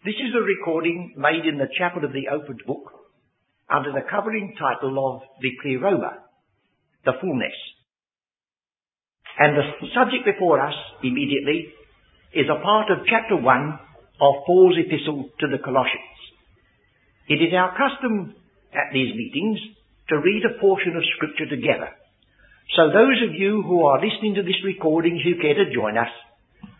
This is a recording made in the chapel of the opened book under the covering title of the Pleroma, the fullness. And the subject before us immediately is a part of chapter 1 of Paul's epistle to the Colossians. It is our custom at these meetings to read a portion of scripture together. So those of you who are listening to this recording who care to join us,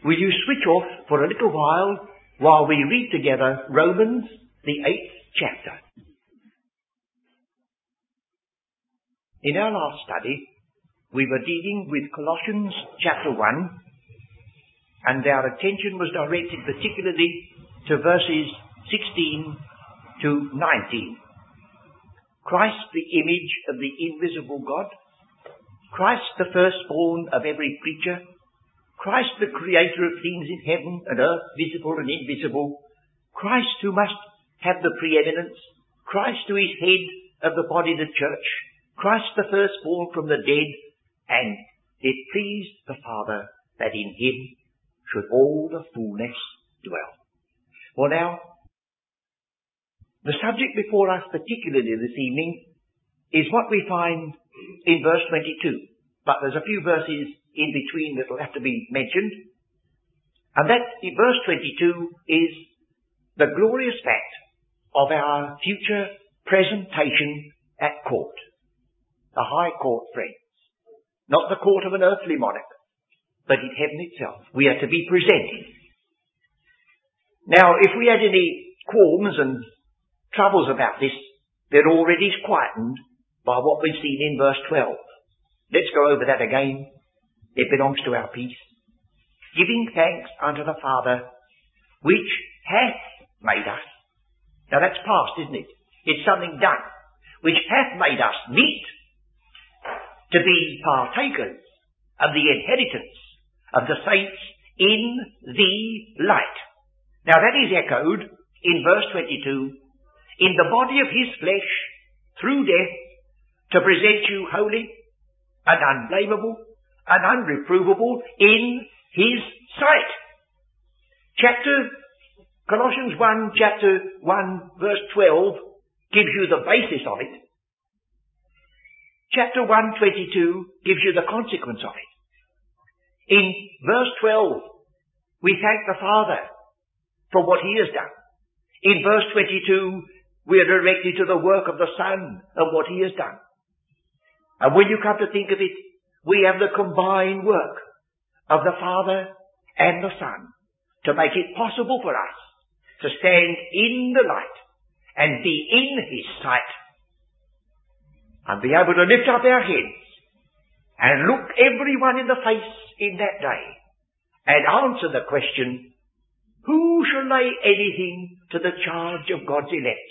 will you switch off for a little while while we read together Romans, the eighth chapter. In our last study, we were dealing with Colossians chapter 1, and our attention was directed particularly to verses 16 to 19. Christ the image of the invisible God, Christ the firstborn of every creature, Christ the creator of things in heaven and earth, visible and invisible, Christ who must have the preeminence, Christ who is head of the body, the church, Christ the firstborn from the dead, and it pleased the Father that in him should all the fullness dwell. Well now, the subject before us particularly this evening is what we find in verse 22. But there's a few verses in between that will have to be mentioned. And that, in verse 22, is the glorious fact of our future presentation at court. The high court, friends. Not the court of an earthly monarch, but in heaven itself. We are to be presented. Now, if we had any qualms and troubles about this, they're already quietened by what we've seen in verse 12. Let's go over that again. It belongs to our peace. Giving thanks unto the Father, which hath made us. Now that's past, isn't it? It's something done. Which hath made us meet to be partakers of the inheritance of the saints in the light. Now that is echoed in verse 22, in the body of his flesh, through death, to present you holy and unblameable and unreprovable in his sight. Chapter, Colossians 1, chapter 1, verse 12 gives you the basis of it. Chapter 122 gives you the consequence of it. In verse 12, we thank the Father for what He has done. In verse 22, we are directed to the work of the Son and what He has done. And when you come to think of it, we have the combined work of the Father and the Son to make it possible for us to stand in the light and be in His sight and be able to lift up our heads and look everyone in the face in that day and answer the question, who shall lay anything to the charge of God's elect?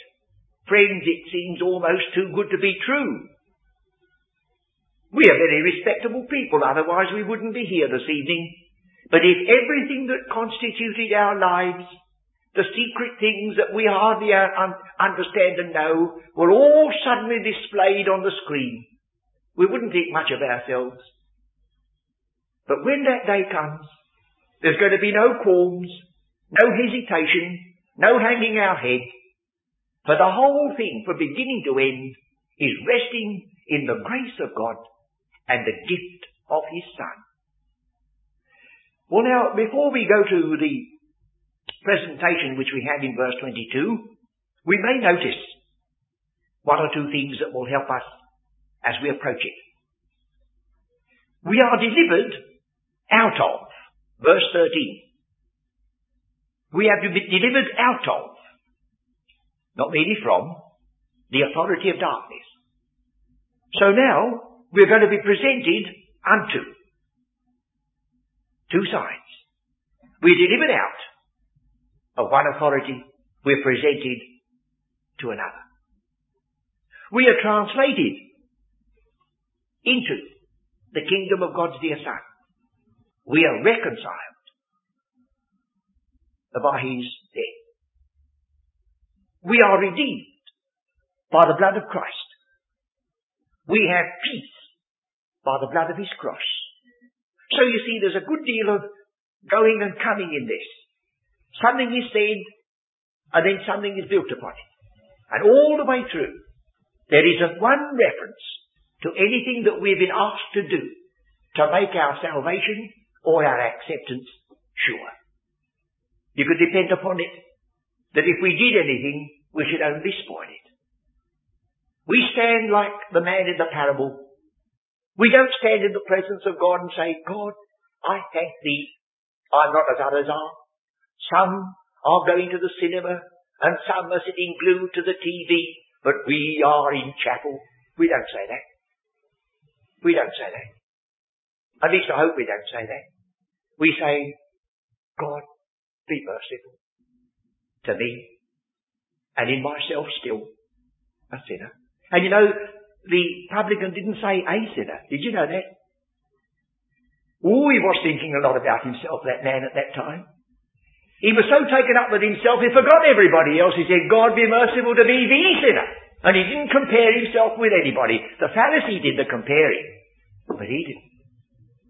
Friends, it seems almost too good to be true we are very respectable people, otherwise we wouldn't be here this evening. But if everything that constituted our lives, the secret things that we hardly uh, understand and know, were all suddenly displayed on the screen, we wouldn't think much of ourselves. But when that day comes, there's going to be no qualms, no hesitation, no hanging our head, for the whole thing, from beginning to end, is resting in the grace of God and the gift of his son. Well now, before we go to the presentation which we had in verse 22, we may notice one or two things that will help us as we approach it. We are delivered out of, verse 13. We have been delivered out of, not merely from, the authority of darkness. So now, we're going to be presented unto. Two sides. We're delivered out of one authority. We're presented to another. We are translated into the kingdom of God's dear Son. We are reconciled by His death. We are redeemed by the blood of Christ. We have peace by the blood of his cross. So you see, there's a good deal of going and coming in this. Something is said, and then something is built upon it. And all the way through, there isn't one reference to anything that we've been asked to do to make our salvation or our acceptance sure. You could depend upon it that if we did anything, we should only spoil it. We stand like the man in the parable. We don't stand in the presence of God and say, God, I thank thee. I'm not as others are. Some are going to the cinema and some are sitting glued to the TV, but we are in chapel. We don't say that. We don't say that. At least I hope we don't say that. We say, God, be merciful to me and in myself still a sinner. And you know, the publican didn't say a sinner. Did you know that? Oh, he was thinking a lot about himself, that man at that time. He was so taken up with himself, he forgot everybody else. He said, God be merciful to me, the sinner. And he didn't compare himself with anybody. The Pharisee did the comparing, but he didn't.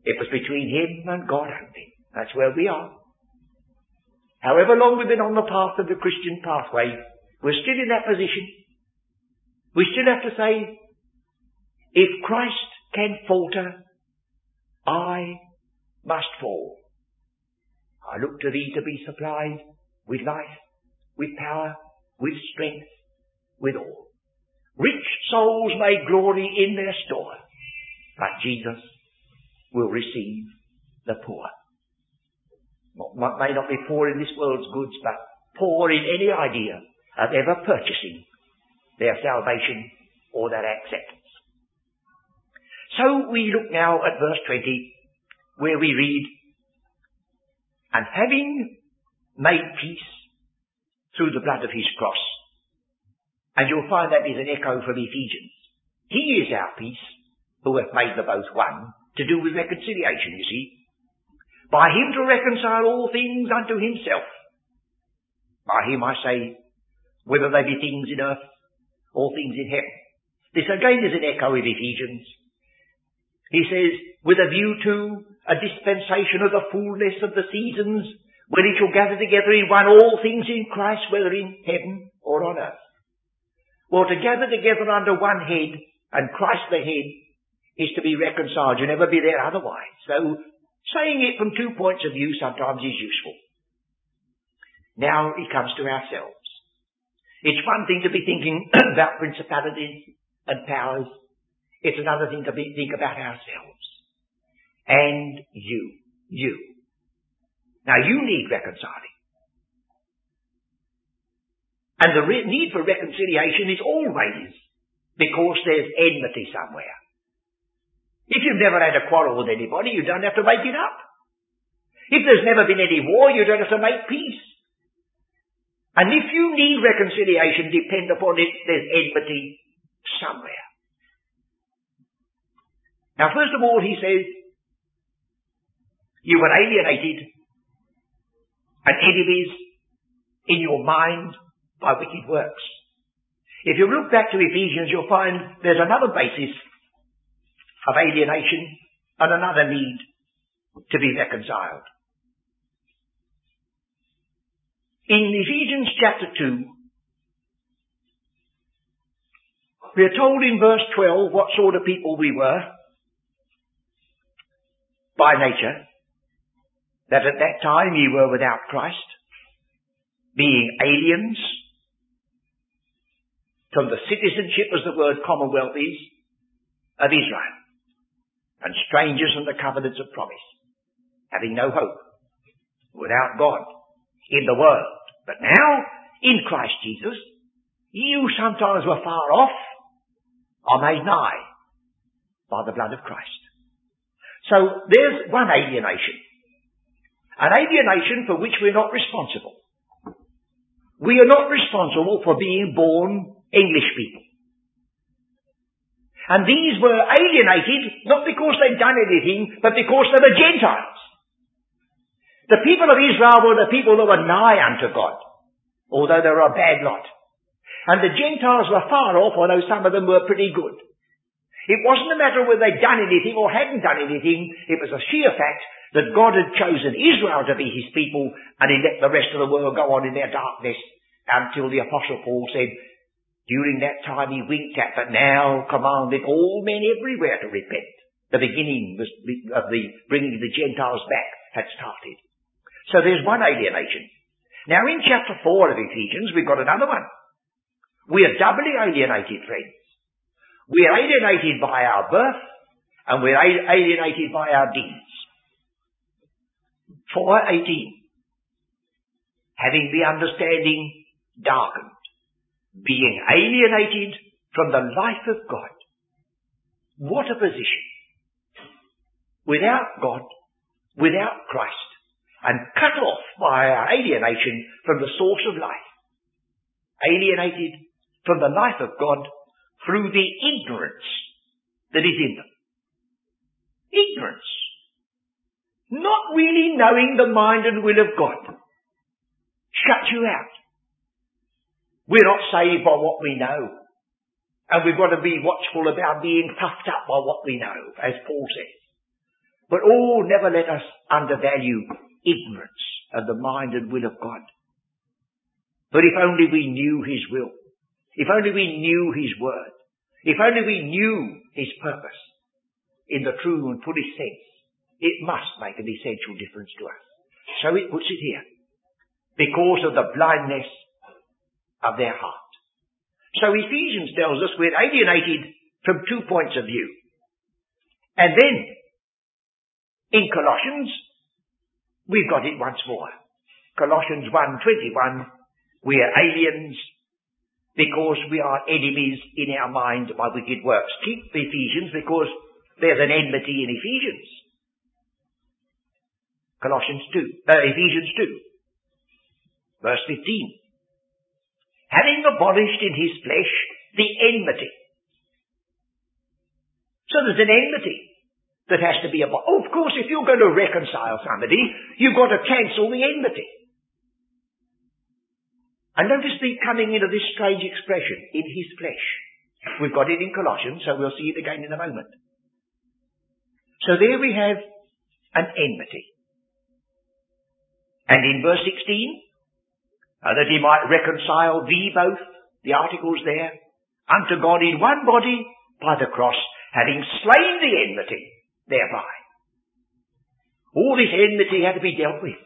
It was between him and God only. That's where we are. However long we've been on the path of the Christian pathway, we're still in that position. We still have to say, if Christ can falter, I must fall. I look to thee to be supplied with life, with power, with strength, with all. Rich souls may glory in their store, but Jesus will receive the poor. May not be poor in this world's goods, but poor in any idea of ever purchasing their salvation or their acceptance. So we look now at verse 20 where we read, And having made peace through the blood of his cross, and you'll find that is an echo from Ephesians. He is our peace, who hath made the both one, to do with reconciliation, you see. By him to reconcile all things unto himself. By him I say, whether they be things in earth or things in heaven. This again is an echo of Ephesians. He says, with a view to a dispensation of the fullness of the seasons, when he shall gather together in one all things in Christ, whether in heaven or on earth. Well, to gather together under one head, and Christ the head, is to be reconciled. You'll never be there otherwise. So, saying it from two points of view sometimes is useful. Now it comes to ourselves. It's one thing to be thinking about principalities and powers. It's another thing to be, think about ourselves. And you. You. Now you need reconciling. And the re- need for reconciliation is always because there's enmity somewhere. If you've never had a quarrel with anybody, you don't have to make it up. If there's never been any war, you don't have to make peace. And if you need reconciliation, depend upon it, there's enmity somewhere. Now, first of all, he says, you were alienated and enemies in your mind by wicked works. If you look back to Ephesians, you'll find there's another basis of alienation and another need to be reconciled. In Ephesians chapter 2, we are told in verse 12 what sort of people we were by nature, that at that time ye were without Christ, being aliens from the citizenship, as the word commonwealth is, of Israel, and strangers from the covenants of promise, having no hope, without God, in the world. But now, in Christ Jesus, you sometimes were far off, are made nigh by the blood of Christ. So there's one alienation. An alienation for which we're not responsible. We are not responsible for being born English people. And these were alienated not because they'd done anything, but because they were Gentiles. The people of Israel were the people that were nigh unto God, although they were a bad lot. And the Gentiles were far off, although some of them were pretty good. It wasn't a matter of whether they'd done anything or hadn't done anything. It was a sheer fact that God had chosen Israel to be his people and he let the rest of the world go on in their darkness until the Apostle Paul said, during that time he winked at, but now commanded all men everywhere to repent. The beginning of the bringing the Gentiles back had started. So there's one alienation. Now in chapter 4 of Ephesians, we've got another one. We are doubly alienated, friends. We are alienated by our birth, and we're alienated by our deeds. 4.18. Having the understanding darkened, being alienated from the life of God. What a position. Without God, without Christ, and cut off by our alienation from the source of life. Alienated from the life of God through the ignorance that is in them. Ignorance. Not really knowing the mind and will of God. Shut you out. We're not saved by what we know. And we've got to be watchful about being puffed up by what we know, as Paul says. But oh, never let us undervalue ignorance of the mind and will of God. But if only we knew His will, if only we knew His word, if only we knew His purpose in the true and fullest sense, it must make an essential difference to us. So it puts it here. Because of the blindness of their heart. So Ephesians tells us we're alienated from two points of view. And then, in Colossians, we've got it once more. Colossians 1.21, we are aliens because we are enemies in our mind by wicked works. Keep Ephesians because there's an enmity in Ephesians. Colossians 2, uh, Ephesians 2, verse 15 having abolished in his flesh the enmity. So there's an enmity that has to be abolished. Oh, of course, if you're going to reconcile somebody, you've got to cancel the enmity. And notice the coming into this strange expression, in his flesh. We've got it in Colossians, so we'll see it again in a moment. So there we have an enmity. And in verse 16, uh, that he might reconcile thee both, the articles there, unto God in one body by the cross, having slain the enmity thereby. All this enmity had to be dealt with.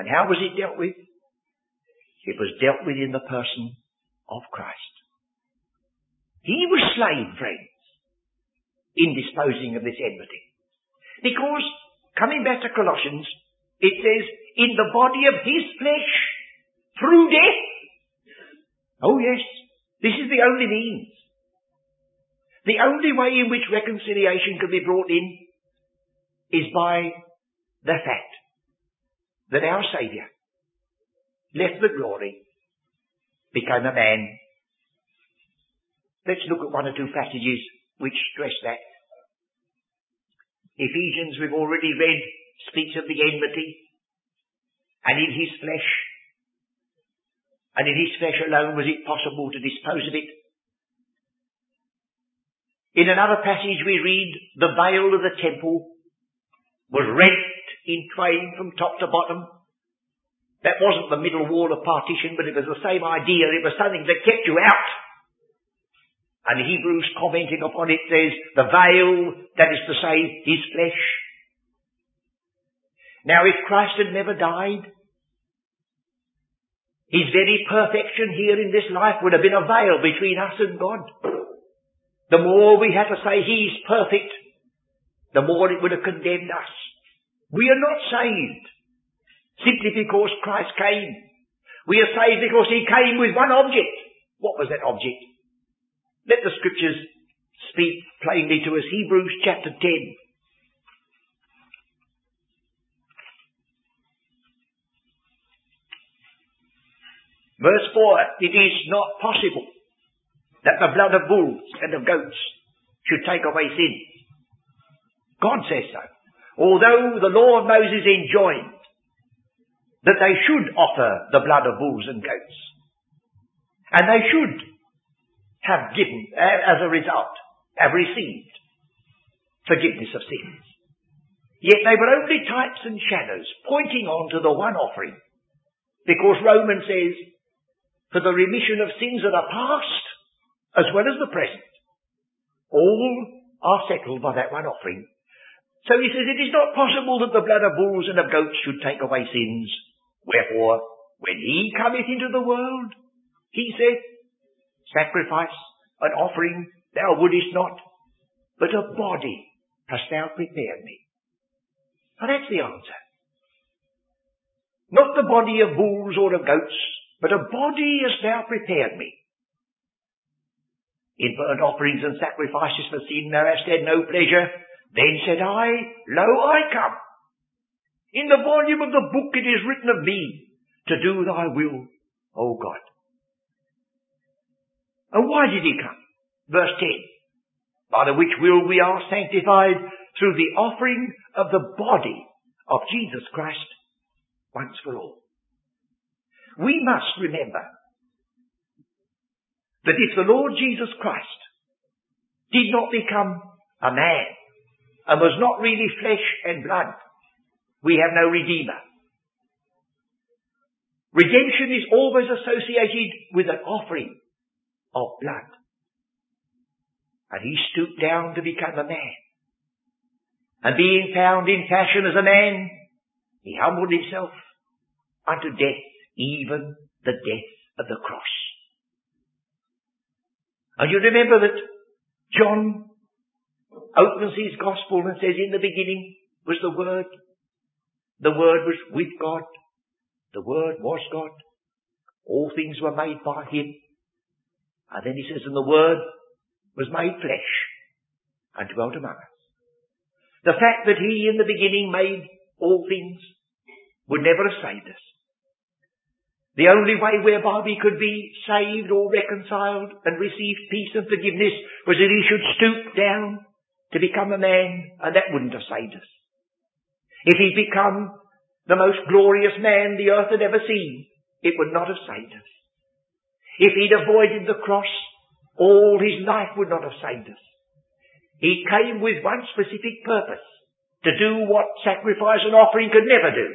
And how was it dealt with? It was dealt with in the person of Christ. He was slain, friends, in disposing of this enmity. Because, coming back to Colossians, it says, in the body of his flesh, through death. Oh yes, this is the only means. The only way in which reconciliation can be brought in is by the fact that our Saviour left the glory, became a man. Let's look at one or two passages which stress that. Ephesians, we've already read, speaks of the enmity, and in his flesh and in his flesh alone was it possible to dispose of it. In another passage we read, the veil of the temple was rent in twain from top to bottom. That wasn't the middle wall of partition, but it was the same idea. It was something that kept you out. And Hebrews commenting upon it says, the veil, that is to say, his flesh. Now if Christ had never died, his very perfection here in this life would have been a veil between us and God. The more we had to say He's perfect, the more it would have condemned us. We are not saved simply because Christ came. We are saved because He came with one object. What was that object? Let the scriptures speak plainly to us. Hebrews chapter 10. Verse 4, it is not possible that the blood of bulls and of goats should take away sin. God says so. Although the law of Moses enjoined that they should offer the blood of bulls and goats, and they should have given, as a result, have received forgiveness of sins. Yet they were only types and shadows pointing on to the one offering. Because Romans says for the remission of sins that are past as well as the present. All are settled by that one offering. So he says, it is not possible that the blood of bulls and of goats should take away sins. Wherefore, when he cometh into the world, he said, sacrifice and offering thou wouldest not, but a body hast thou prepared me. And that's the answer. Not the body of bulls or of goats, but a body hast thou prepared me. In burnt offerings and sacrifices for sin thou hast had no pleasure. Then said I, Lo, I come. In the volume of the book it is written of me to do thy will, O God. And why did he come? Verse 10. By the which will we are sanctified through the offering of the body of Jesus Christ once for all. We must remember that if the Lord Jesus Christ did not become a man and was not really flesh and blood, we have no Redeemer. Redemption is always associated with an offering of blood. And he stooped down to become a man. And being found in fashion as a man, he humbled himself unto death, even the death of the cross. And you remember that John opens his gospel and says, in the beginning was the Word. The Word was with God. The Word was God. All things were made by Him. And then he says, and the Word was made flesh and dwelt among us. The fact that He in the beginning made all things would never have saved us. The only way whereby we could be saved or reconciled and receive peace and forgiveness was that he should stoop down to become a man, and that wouldn't have saved us. If he'd become the most glorious man the earth had ever seen, it would not have saved us. If he'd avoided the cross, all his life would not have saved us. He came with one specific purpose, to do what sacrifice and offering could never do.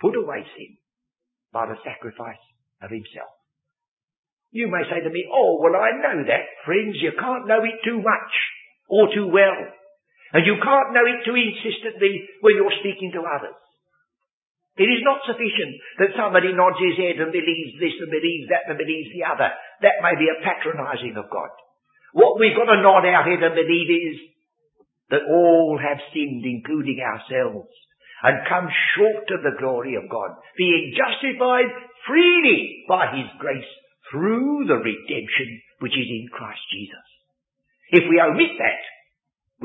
Put away sin by the sacrifice of himself. You may say to me, oh, well I know that, friends, you can't know it too much or too well. And you can't know it too insistently when you're speaking to others. It is not sufficient that somebody nods his head and believes this and believes that and believes the other. That may be a patronizing of God. What we've got to nod our head and believe is that all have sinned, including ourselves and come short of the glory of God, being justified freely by His grace through the redemption which is in Christ Jesus. If we omit that,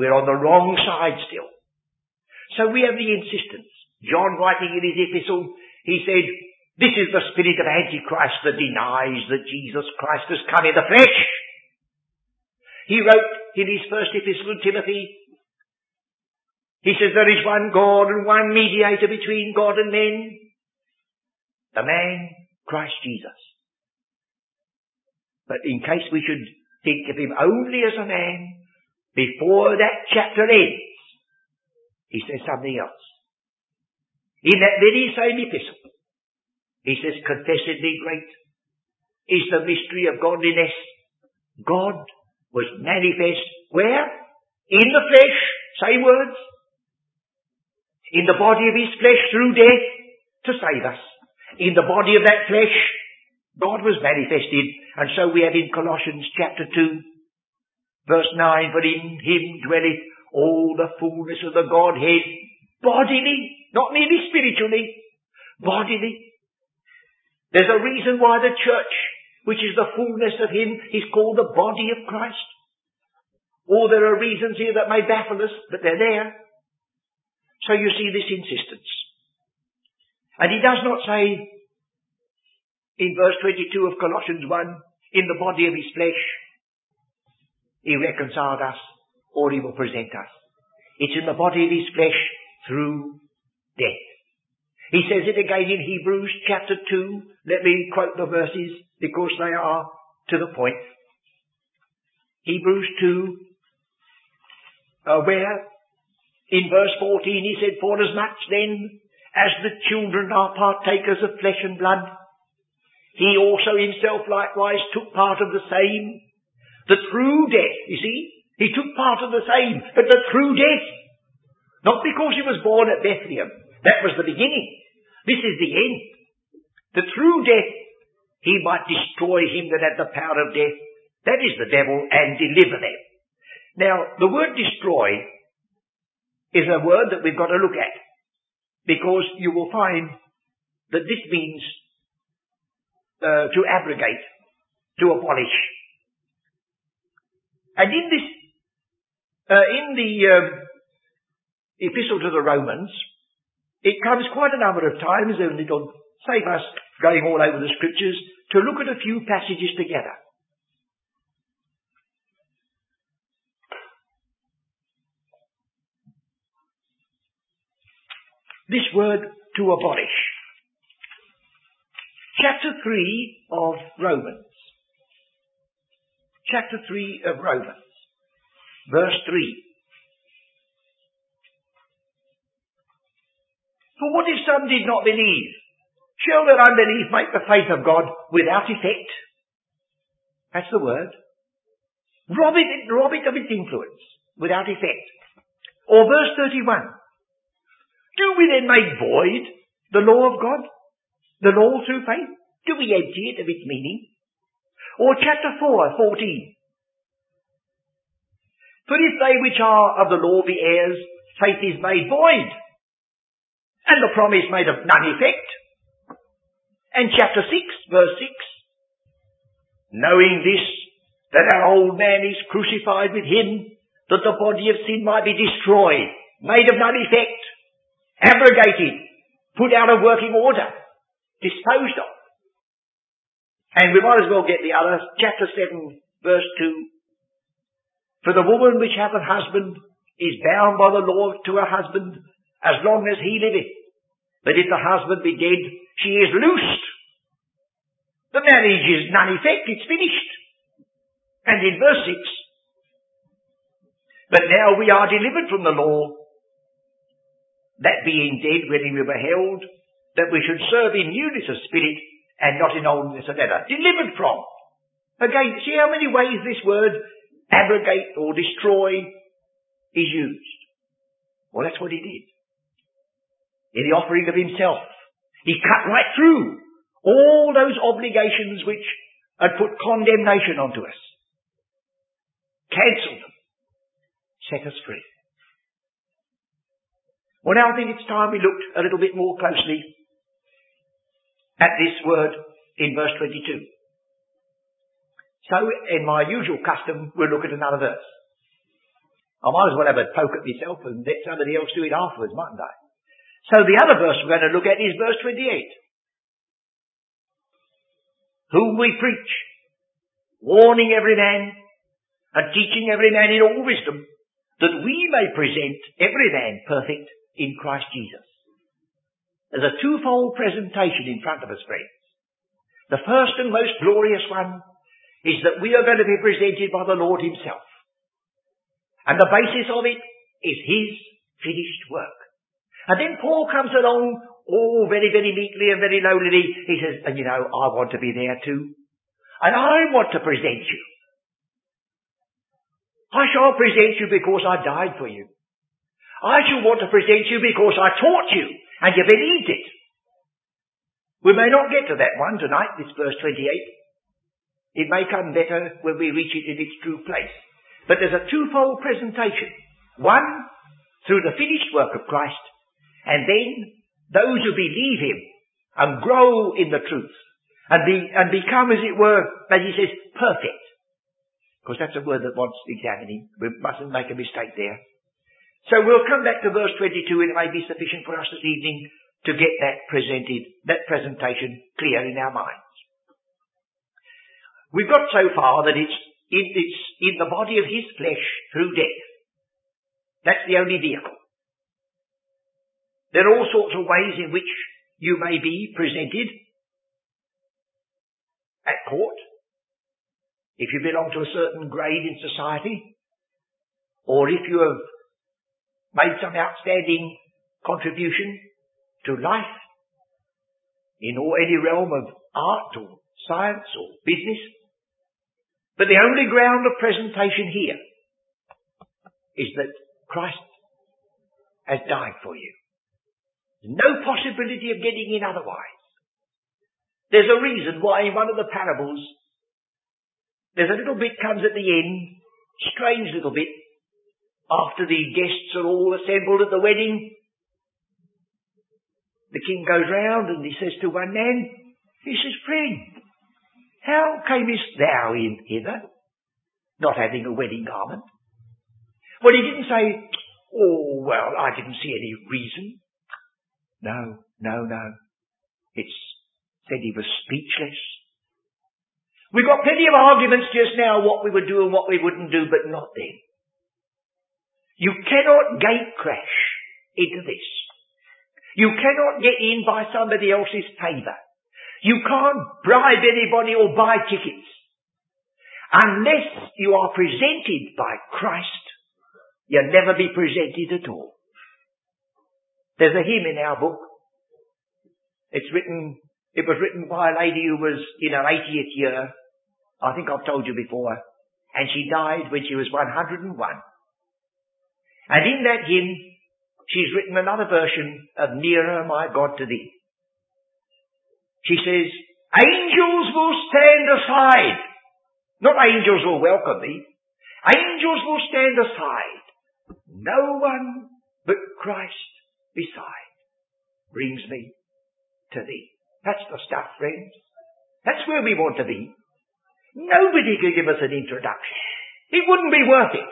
we're on the wrong side still. So we have the insistence. John writing in his epistle, he said, this is the spirit of Antichrist that denies that Jesus Christ has come in the flesh. He wrote in his first epistle to Timothy, he says there is one God and one mediator between God and men. The man, Christ Jesus. But in case we should think of him only as a man, before that chapter ends, he says something else. In that very same epistle, he says, confessedly great is the mystery of godliness. God was manifest where? In the flesh, same words, in the body of his flesh through death to save us. In the body of that flesh, God was manifested. And so we have in Colossians chapter 2, verse 9, for in him dwelleth all the fullness of the Godhead bodily, not merely spiritually, bodily. There's a reason why the church, which is the fullness of him, is called the body of Christ. Or there are reasons here that may baffle us, but they're there. So you see this insistence. And he does not say in verse 22 of Colossians 1, in the body of his flesh, he reconciled us or he will present us. It's in the body of his flesh through death. He says it again in Hebrews chapter 2. Let me quote the verses because they are to the point. Hebrews 2, uh, where in verse 14 he said, For as much then as the children are partakers of flesh and blood, he also himself likewise took part of the same. The true death, you see, he took part of the same, but the true death. Not because he was born at Bethlehem. That was the beginning. This is the end. The true death, he might destroy him that had the power of death. That is the devil and deliver them. Now, the word destroy is a word that we've got to look at because you will find that this means uh, to abrogate, to abolish. And in this, uh, in the um, epistle to the Romans, it comes quite a number of times, and it'll save us going all over the scriptures, to look at a few passages together. This word to abolish. Chapter 3 of Romans. Chapter 3 of Romans. Verse 3. For what if some did not believe? Shall their unbelief make the faith of God without effect? That's the word. Rob it, rob it of its influence without effect. Or verse 31. Do we then make void the law of God? The law through faith? Do we empty it of its meaning? Or chapter 4, 14. For if they which are of the law be heirs, faith is made void, and the promise made of none effect. And chapter 6, verse 6. Knowing this, that our old man is crucified with him, that the body of sin might be destroyed, made of none effect, abrogated, put out of working order, disposed of. And we might as well get the other, chapter 7, verse 2. For the woman which hath a husband is bound by the law to her husband as long as he liveth. But if the husband be dead, she is loosed. The marriage is none effect, it's finished. And in verse 6, but now we are delivered from the law that being dead when we were held, that we should serve in newness of spirit and not in oldness of letter. Delivered from. Again, see how many ways this word abrogate or destroy is used. Well, that's what he did. In the offering of himself. He cut right through all those obligations which had put condemnation onto us. Cancelled them. Set us free. Well, now I think it's time we looked a little bit more closely at this word in verse 22. So, in my usual custom, we'll look at another verse. I might as well have a poke at myself and let somebody else do it afterwards, mightn't I? So the other verse we're going to look at is verse 28. Whom we preach, warning every man and teaching every man in all wisdom, that we may present every man perfect in Christ Jesus. There's a twofold presentation in front of us, friends. The first and most glorious one is that we are going to be presented by the Lord Himself. And the basis of it is His finished work. And then Paul comes along, all very, very meekly and very lowly. He says, and you know, I want to be there too. And I want to present you. I shall present you because I died for you. I shall want to present you because I taught you and you believed it. We may not get to that one tonight, this verse 28. It may come better when we reach it in its true place. But there's a twofold presentation. One, through the finished work of Christ, and then those who believe Him and grow in the truth and be, and become, as it were, as he says, perfect. Because that's a word that wants examining. We mustn't make a mistake there. So we'll come back to verse 22 and it may be sufficient for us this evening to get that presented, that presentation clear in our minds. We've got so far that it's in, it's in the body of his flesh through death. That's the only vehicle. There are all sorts of ways in which you may be presented at court, if you belong to a certain grade in society, or if you have made some outstanding contribution to life. in any realm of art or science or business. But the only ground of presentation here is that Christ has died for you. No possibility of getting in otherwise. There's a reason why in one of the parables, there's a little bit comes at the end, strange little bit, after the guests are all assembled at the wedding. The king goes round and he says to one man, he says, friend, how camest thou in hither, not having a wedding garment? Well, he didn't say, oh, well, I didn't see any reason. No, no, no. It's said he was speechless. We got plenty of arguments just now what we would do and what we wouldn't do, but not then. You cannot gate crash into this. You cannot get in by somebody else's favour. You can't bribe anybody or buy tickets. Unless you are presented by Christ, you'll never be presented at all. There's a hymn in our book. It's written, it was written by a lady who was in her 80th year. I think I've told you before. And she died when she was 101. And in that hymn, she's written another version of Nearer My God to Thee. She says, angels will stand aside. Not angels will welcome thee. Angels will stand aside. No one but Christ beside brings me to thee. That's the stuff, friends. That's where we want to be. Nobody could give us an introduction. It wouldn't be worth it.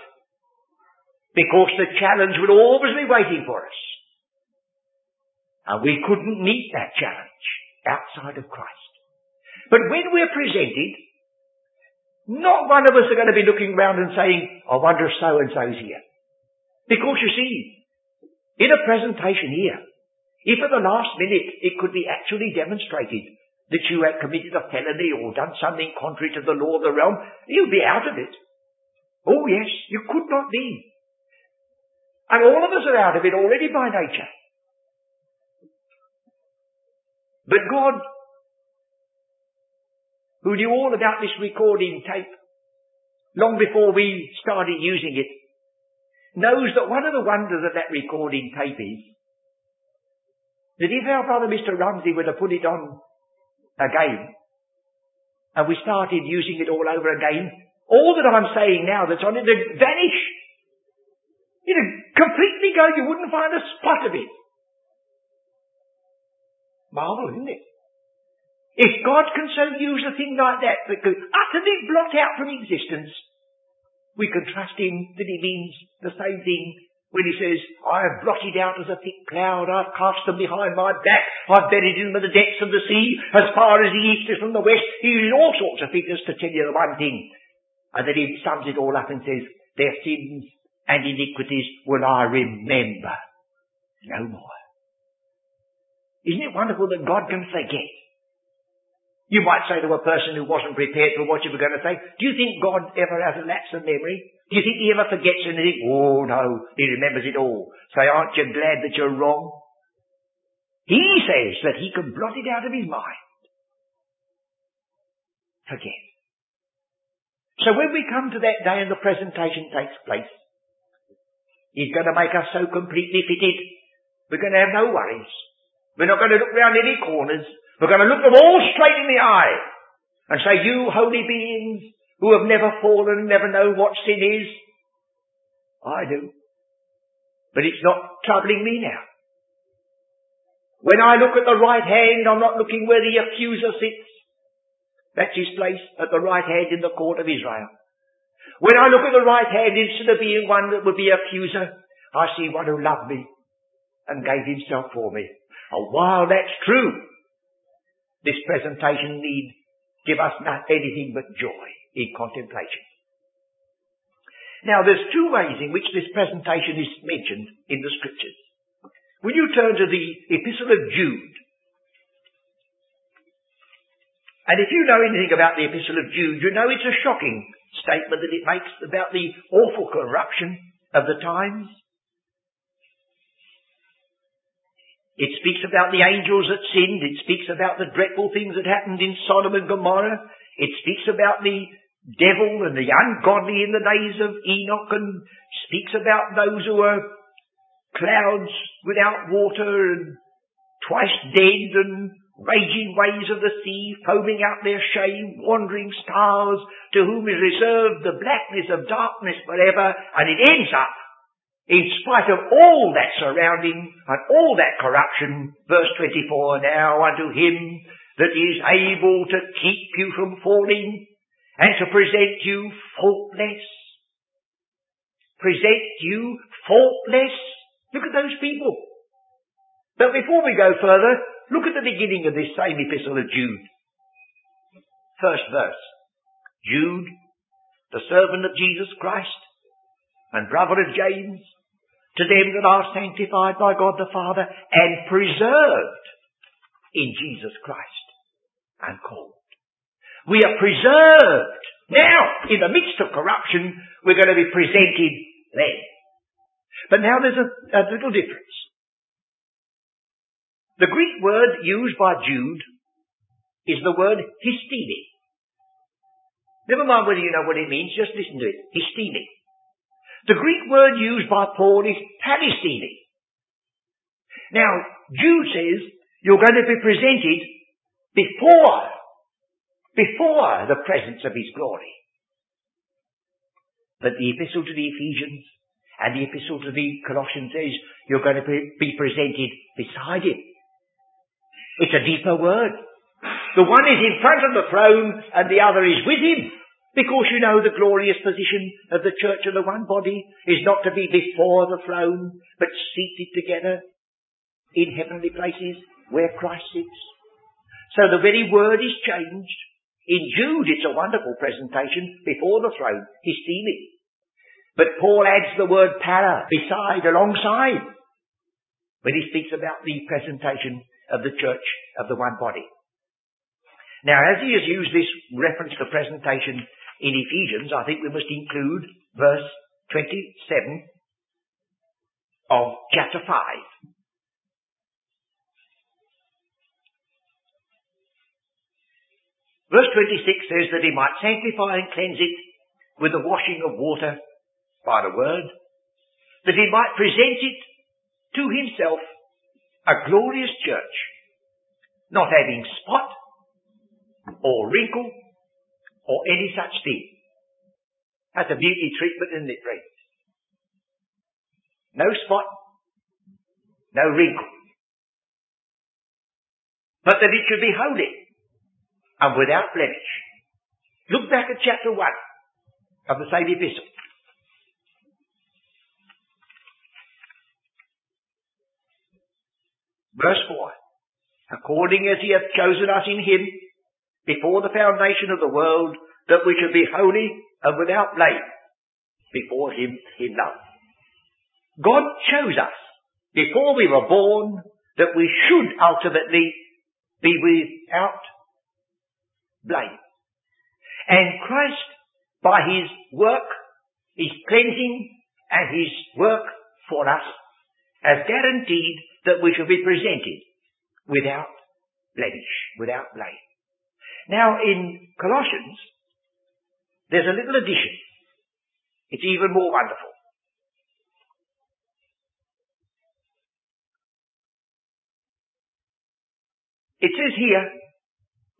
Because the challenge would always be waiting for us. And we couldn't meet that challenge outside of Christ. But when we're presented, not one of us are going to be looking around and saying, I wonder if so and so's here. Because you see, in a presentation here, if at the last minute it could be actually demonstrated that you had committed a felony or done something contrary to the law of the realm, you'd be out of it. Oh yes, you could not be. And all of us are out of it already by nature. But God, who knew all about this recording tape long before we started using it, knows that one of the wonders of that recording tape is that if our brother Mr. Rumsey were to put it on again, and we started using it all over again, all that I'm saying now that's on it would vanish. It'd completely go, you wouldn't find a spot of it. Marvel, isn't it? If God can so use a thing like that that could utterly blot out from existence, we can trust Him that He means the same thing when He says, I have blotted out as a thick cloud, I've cast them behind my back, I've buried them in the depths of the sea, as far as the east is from the west. He uses all sorts of figures to tell you the one thing. And then He sums it all up and says, their sins and iniquities will I remember no more. Isn't it wonderful that God can forget? You might say to a person who wasn't prepared for what you were going to say, do you think God ever has a lapse of memory? Do you think he ever forgets anything? Oh no, he remembers it all. Say, aren't you glad that you're wrong? He says that he can blot it out of his mind. Forget. So when we come to that day and the presentation takes place, he's going to make us so completely fitted, we're going to have no worries. We're not going to look round any corners. We're going to look them all straight in the eye and say, you holy beings who have never fallen never know what sin is. I do. But it's not troubling me now. When I look at the right hand, I'm not looking where the accuser sits. That's his place at the right hand in the court of Israel. When I look at the right hand, instead of being one that would be accuser, I see one who loved me and gave himself for me. And while that's true, this presentation need give us not anything but joy in contemplation. Now there's two ways in which this presentation is mentioned in the scriptures. When you turn to the epistle of Jude, and if you know anything about the epistle of Jude, you know it's a shocking statement that it makes about the awful corruption of the times It speaks about the angels that sinned. It speaks about the dreadful things that happened in Sodom and Gomorrah. It speaks about the devil and the ungodly in the days of Enoch and speaks about those who were clouds without water and twice dead and raging waves of the sea, foaming out their shame, wandering stars, to whom is reserved the blackness of darkness forever, and it ends up, in spite of all that surrounding and all that corruption, verse 24, now unto him that is able to keep you from falling and to present you faultless. Present you faultless. Look at those people. But before we go further, look at the beginning of this same epistle of Jude. First verse. Jude, the servant of Jesus Christ, and brother of James, to them that are sanctified by God the Father and preserved in Jesus Christ and called. We are preserved. Now, in the midst of corruption, we're going to be presented then. But now there's a, a little difference. The Greek word used by Jude is the word histemi. Never mind whether you know what it means, just listen to it. Histemi. The Greek word used by Paul is paristemi. Now, Jude says you're going to be presented before, before the presence of his glory. But the epistle to the Ephesians and the epistle to the Colossians says you're going to be presented beside him. It's a deeper word. The one is in front of the throne and the other is with him. Because you know the glorious position of the church of the one body is not to be before the throne, but seated together in heavenly places where Christ sits. So the very word is changed. In Jude it's a wonderful presentation before the throne, histemi. But Paul adds the word para, beside, alongside, when he speaks about the presentation of the church of the one body. Now, as he has used this reference to presentation in Ephesians, I think we must include verse 27 of chapter 5. Verse 26 says that he might sanctify and cleanse it with the washing of water by the word, that he might present it to himself a glorious church, not having spot or wrinkle or any such thing. That's a beauty treatment, isn't it, friends? No spot, no wrinkle. But that it should be holy and without blemish. Look back at chapter 1 of the same epistle. Verse 4. According as he hath chosen us in him before the foundation of the world, that we should be holy and without blame before him in love. God chose us before we were born that we should ultimately be without blame. And Christ, by his work, his cleansing and his work for us, has guaranteed that we shall be presented without blemish, without blame. Now in Colossians, there's a little addition. It's even more wonderful. It says here,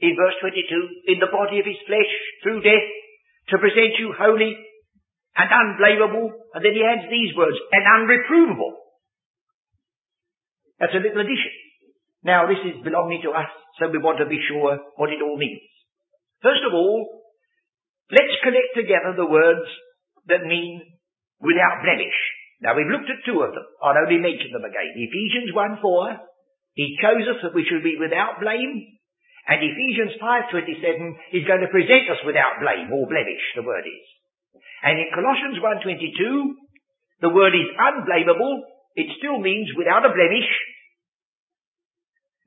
in verse 22, in the body of his flesh, through death, to present you holy and unblameable, and then he adds these words, and unreprovable that's a little addition. Now this is belonging to us, so we want to be sure what it all means. First of all, let's collect together the words that mean without blemish. Now we've looked at two of them. I'll only mention them again. Ephesians 1 4, He chose us that we should be without blame. And Ephesians 5.27 is going to present us without blame or blemish, the word is. And in Colossians 1.22, the word is unblameable it still means without a blemish.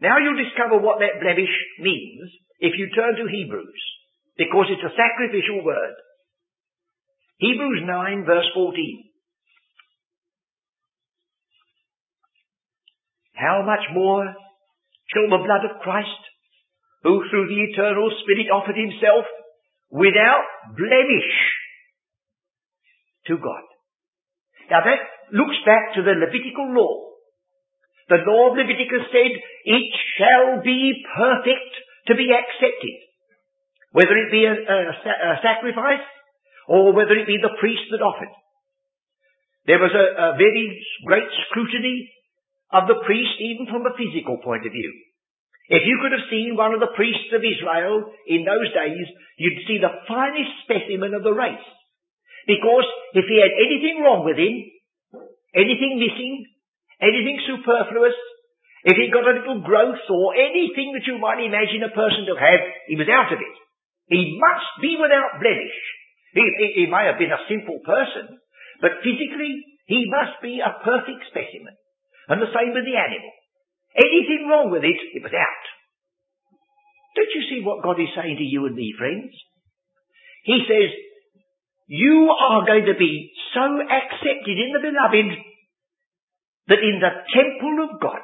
Now you'll discover what that blemish means if you turn to Hebrews, because it's a sacrificial word. Hebrews 9 verse 14. how much more shall the blood of Christ, who through the eternal Spirit offered himself without blemish to God. Now that looks back to the Levitical law. The law of Leviticus said, it shall be perfect to be accepted. Whether it be a, a, a sacrifice or whether it be the priest that offered. There was a, a very great scrutiny of the priest even from a physical point of view. If you could have seen one of the priests of Israel in those days, you'd see the finest specimen of the race. Because if he had anything wrong with him, anything missing, anything superfluous, if he got a little growth or anything that you might imagine a person to have, he was out of it. He must be without blemish. He, he, he may have been a simple person, but physically he must be a perfect specimen. And the same with the animal. Anything wrong with it, it was out. Don't you see what God is saying to you and me, friends? He says, you are going to be so accepted in the beloved that in the temple of God,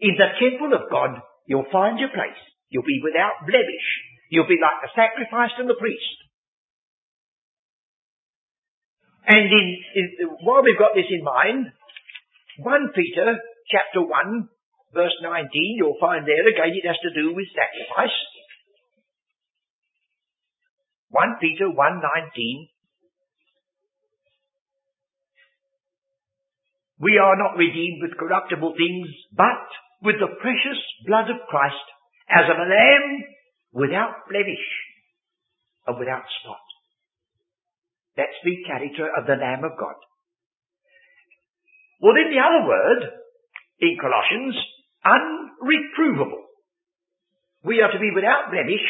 in the temple of God, you'll find your place. You'll be without blemish. You'll be like the sacrifice and the priest. And in, in, while we've got this in mind, 1 Peter chapter 1 verse 19, you'll find there again it has to do with sacrifice. 1 Peter 1.19 We are not redeemed with corruptible things, but with the precious blood of Christ as of a lamb without blemish and without spot. That's the character of the Lamb of God. Well, then the other word in Colossians, unreprovable. We are to be without blemish.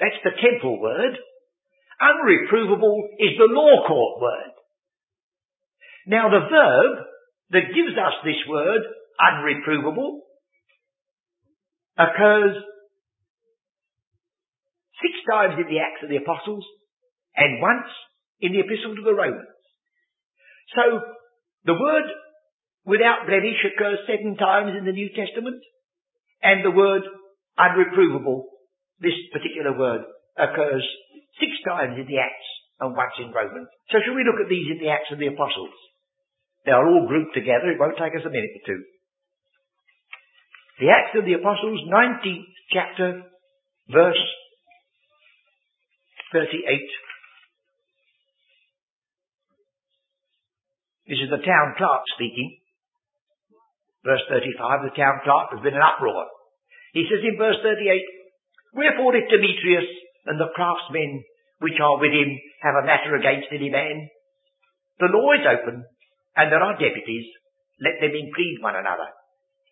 That's the temple word. Unreprovable is the law court word. Now the verb that gives us this word, unreprovable, occurs six times in the Acts of the Apostles and once in the Epistle to the Romans. So the word without blemish occurs seven times in the New Testament and the word unreprovable, this particular word, occurs six times in the Acts and once in Romans. So shall we look at these in the Acts of the Apostles? They are all grouped together. It won't take us a minute or two. The Acts of the Apostles, 19th chapter, verse 38. This is the town clerk speaking. Verse 35, the town clerk has been an uproar. He says in verse 38, Wherefore if Demetrius and the craftsmen which are with him have a matter against any man. The law is open, and there are deputies. Let them implead one another.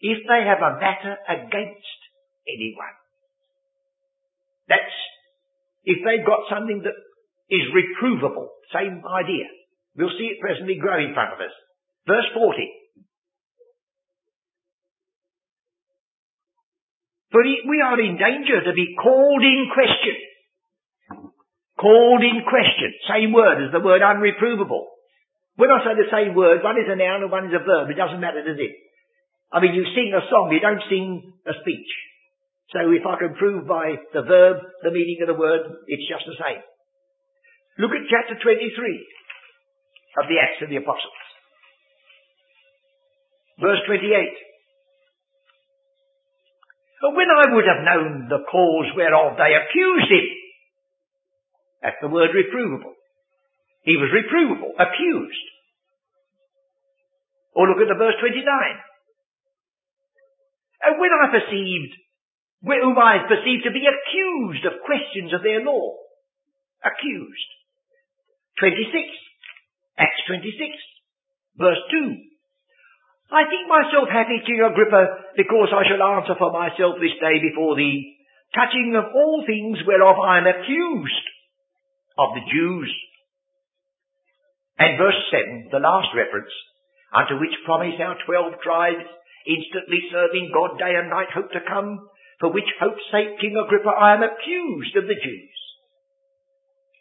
If they have a matter against anyone. That's, if they've got something that is reprovable, same idea. We'll see it presently grow in front of us. Verse 40. For we are in danger to be called in question Called in question. Same word as the word unreprovable. When I say the same word, one is a noun and one is a verb. It doesn't matter, does it? I mean, you sing a song, you don't sing a speech. So if I can prove by the verb the meaning of the word, it's just the same. Look at chapter 23 of the Acts of the Apostles. Verse 28. But when I would have known the cause whereof they accused him, that's the word reprovable. He was reprovable, accused. Or look at the verse 29. And when I perceived, whom I perceived to be accused of questions of their law, accused. 26, Acts 26, verse 2. I think myself happy, King Agrippa, because I shall answer for myself this day before thee, touching of all things whereof I am accused of the Jews. And verse 7, the last reference, unto which promise our twelve tribes, instantly serving God day and night, hope to come, for which hope's sake, King Agrippa, I am accused of the Jews.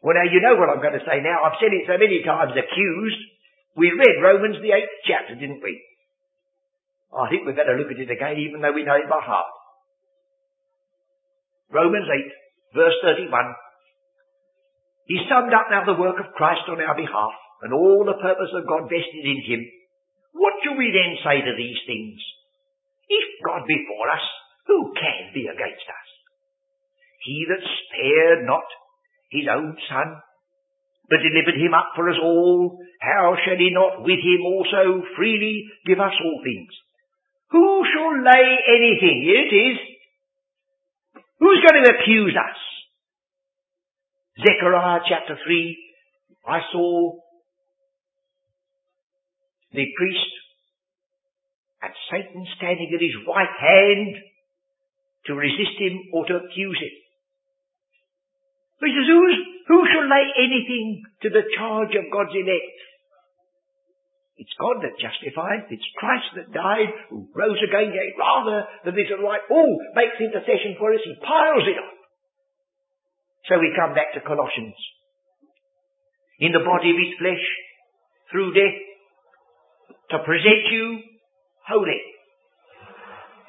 Well now you know what I'm going to say now. I've said it so many times, accused. We read Romans the eighth chapter, didn't we? I think we better look at it again even though we know it by heart. Romans 8, verse 31. He summed up now the work of Christ on our behalf and all the purpose of God vested in him. What shall we then say to these things? If God be for us, who can be against us? He that spared not his own son, but delivered him up for us all, how shall he not with him also freely give us all things? Who shall lay anything? Here it is. Who's going to accuse us? Zechariah chapter 3, I saw the priest and Satan standing at his right hand to resist him or to accuse him. He says, who shall lay anything to the charge of God's elect? It's God that justified. It's Christ that died, who rose again, yea, rather than this right, oh, makes intercession for us. He piles it on. So we come back to Colossians. In the body of his flesh, through death, to present you holy.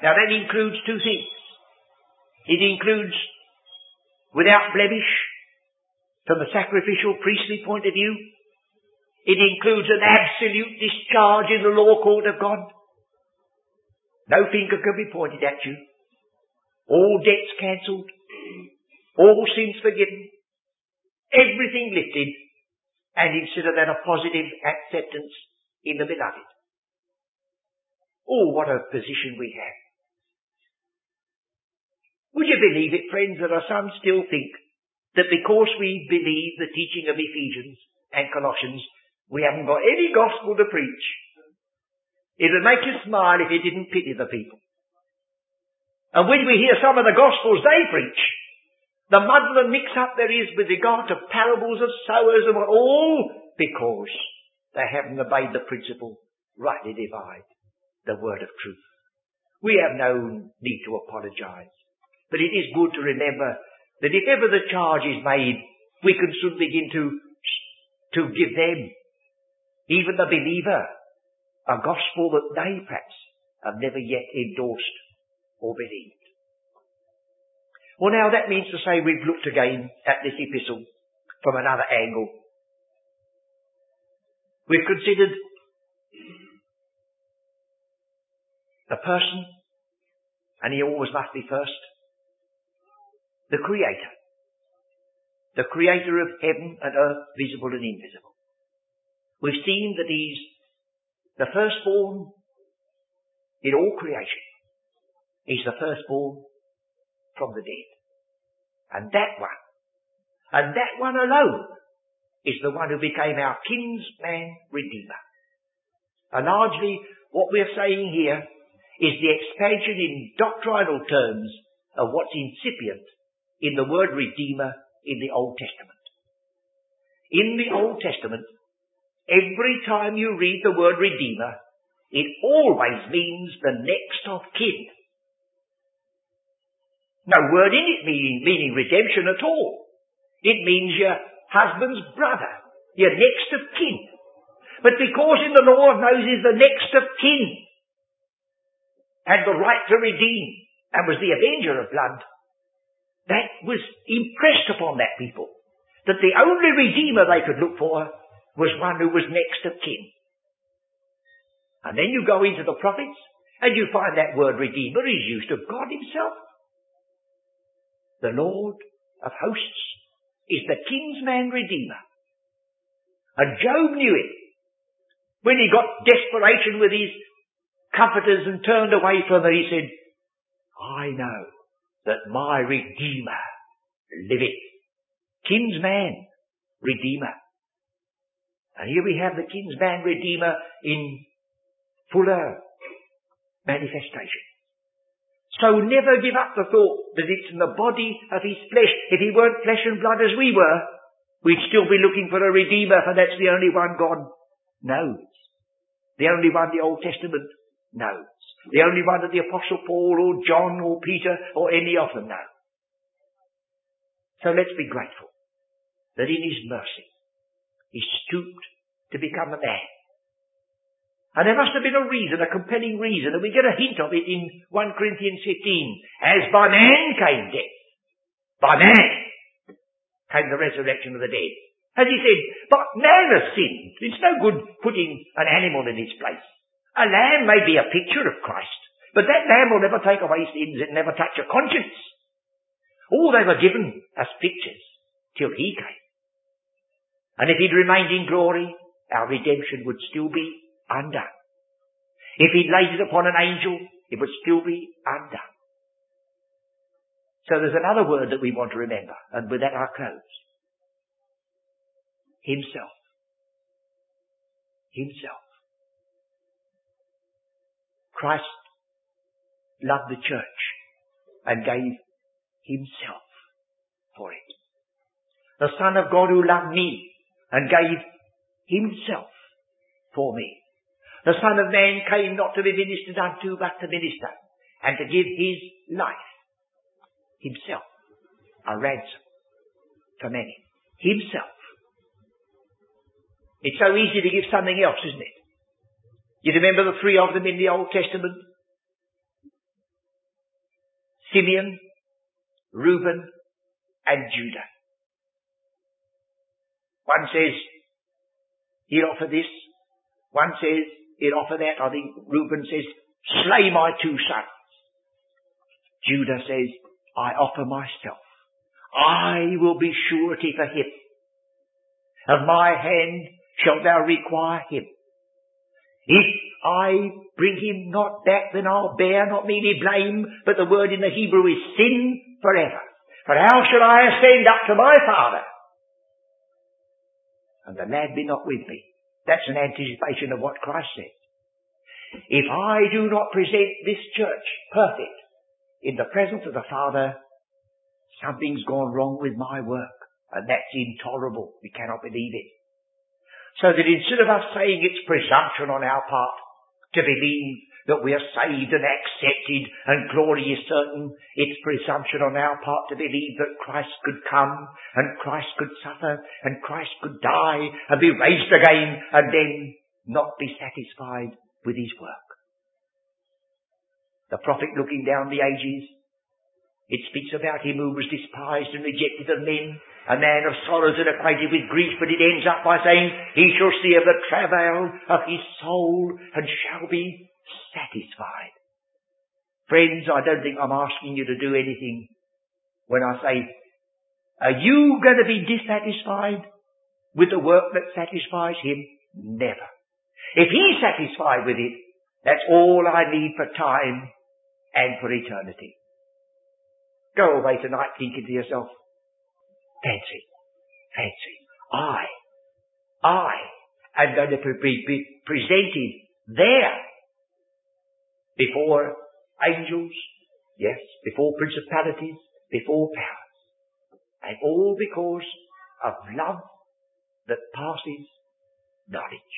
Now that includes two things. It includes without blemish from a sacrificial priestly point of view, it includes an absolute discharge in the law court of God. No finger can be pointed at you. All debts cancelled. All sins forgiven. Everything lifted. And instead of that a positive acceptance in the beloved. Oh, what a position we have. Would you believe it, friends, that some still think that because we believe the teaching of Ephesians and Colossians, we haven't got any gospel to preach. It would make you smile if you didn't pity the people. And when we hear some of the gospels they preach, the muddle and mix up there is with regard to parables of sowers and all because they haven't obeyed the principle rightly divide the word of truth. We have no need to apologize. But it is good to remember that if ever the charge is made, we can soon begin to, to give them even the believer, a gospel that they perhaps have never yet endorsed or believed. Well now that means to say we've looked again at this epistle from another angle. We've considered the person, and he always must be first, the creator. The creator of heaven and earth, visible and invisible. We've seen that he's the firstborn in all creation. He's the firstborn from the dead. And that one, and that one alone, is the one who became our kinsman redeemer. And largely what we're saying here is the expansion in doctrinal terms of what's incipient in the word redeemer in the Old Testament. In the Old Testament, Every time you read the word Redeemer, it always means the next of kin. No word in it meaning, meaning redemption at all. It means your husband's brother, your next of kin. But because in the law of Moses the next of kin had the right to redeem and was the avenger of blood, that was impressed upon that people. That the only redeemer they could look for was one who was next of kin. And then you go into the prophets and you find that word redeemer is used of God himself. The Lord of hosts is the kinsman redeemer. And Job knew it. When he got desperation with his comforters and turned away from them, he said, I know that my redeemer liveth. Kinsman, redeemer. And here we have the kinsman redeemer in fuller manifestation. So never give up the thought that it's in the body of his flesh. If he weren't flesh and blood as we were, we'd still be looking for a redeemer, for that's the only one God knows. The only one the Old Testament knows. The only one that the Apostle Paul or John or Peter or any of them know. So let's be grateful that in his mercy he stooped to become a man. And there must have been a reason, a compelling reason, and we get a hint of it in 1 Corinthians 15. As by man came death, by man came the resurrection of the dead. As he said, but man has sinned. It's no good putting an animal in its place. A lamb may be a picture of Christ, but that lamb will never take away sins and never touch a conscience. All they were given as pictures till he came. And if he'd remained in glory, our redemption would still be undone. If he'd laid it upon an angel, it would still be undone. So there's another word that we want to remember, and with that I close. Himself. Himself. Christ loved the church and gave himself for it. The Son of God who loved me and gave himself for me. The Son of Man came not to be ministered unto, but to minister, and to give his life, himself, a ransom for many. Himself. It's so easy to give something else, isn't it? You remember the three of them in the Old Testament? Simeon, Reuben, and Judah. One says, he'll offer this. One says, he'll offer that. I think Reuben says, slay my two sons. Judah says, I offer myself. I will be surety for him. Of my hand shalt thou require him. If I bring him not back, then I'll bear not merely blame, but the word in the Hebrew is sin forever. For how shall I ascend up to my Father? and the lad be not with me. That's an anticipation of what Christ said. If I do not present this church perfect in the presence of the Father, something's gone wrong with my work. And that's intolerable. We cannot believe it. So that instead of us saying it's presumption on our part to believe that we are saved and accepted and glory is certain. It's presumption on our part to believe that Christ could come and Christ could suffer and Christ could die and be raised again and then not be satisfied with his work. The prophet looking down the ages, it speaks about him who was despised and rejected of men, a man of sorrows and acquainted with grief, but it ends up by saying, he shall see of the travail of his soul and shall be satisfied. Friends, I don't think I'm asking you to do anything when I say, are you going to be dissatisfied with the work that satisfies him? Never. If he's satisfied with it, that's all I need for time and for eternity. Go away tonight thinking to yourself, fancy, fancy, I, I am going to be, presented there before angels, yes, before principalities, before powers. And all because of love that passes knowledge.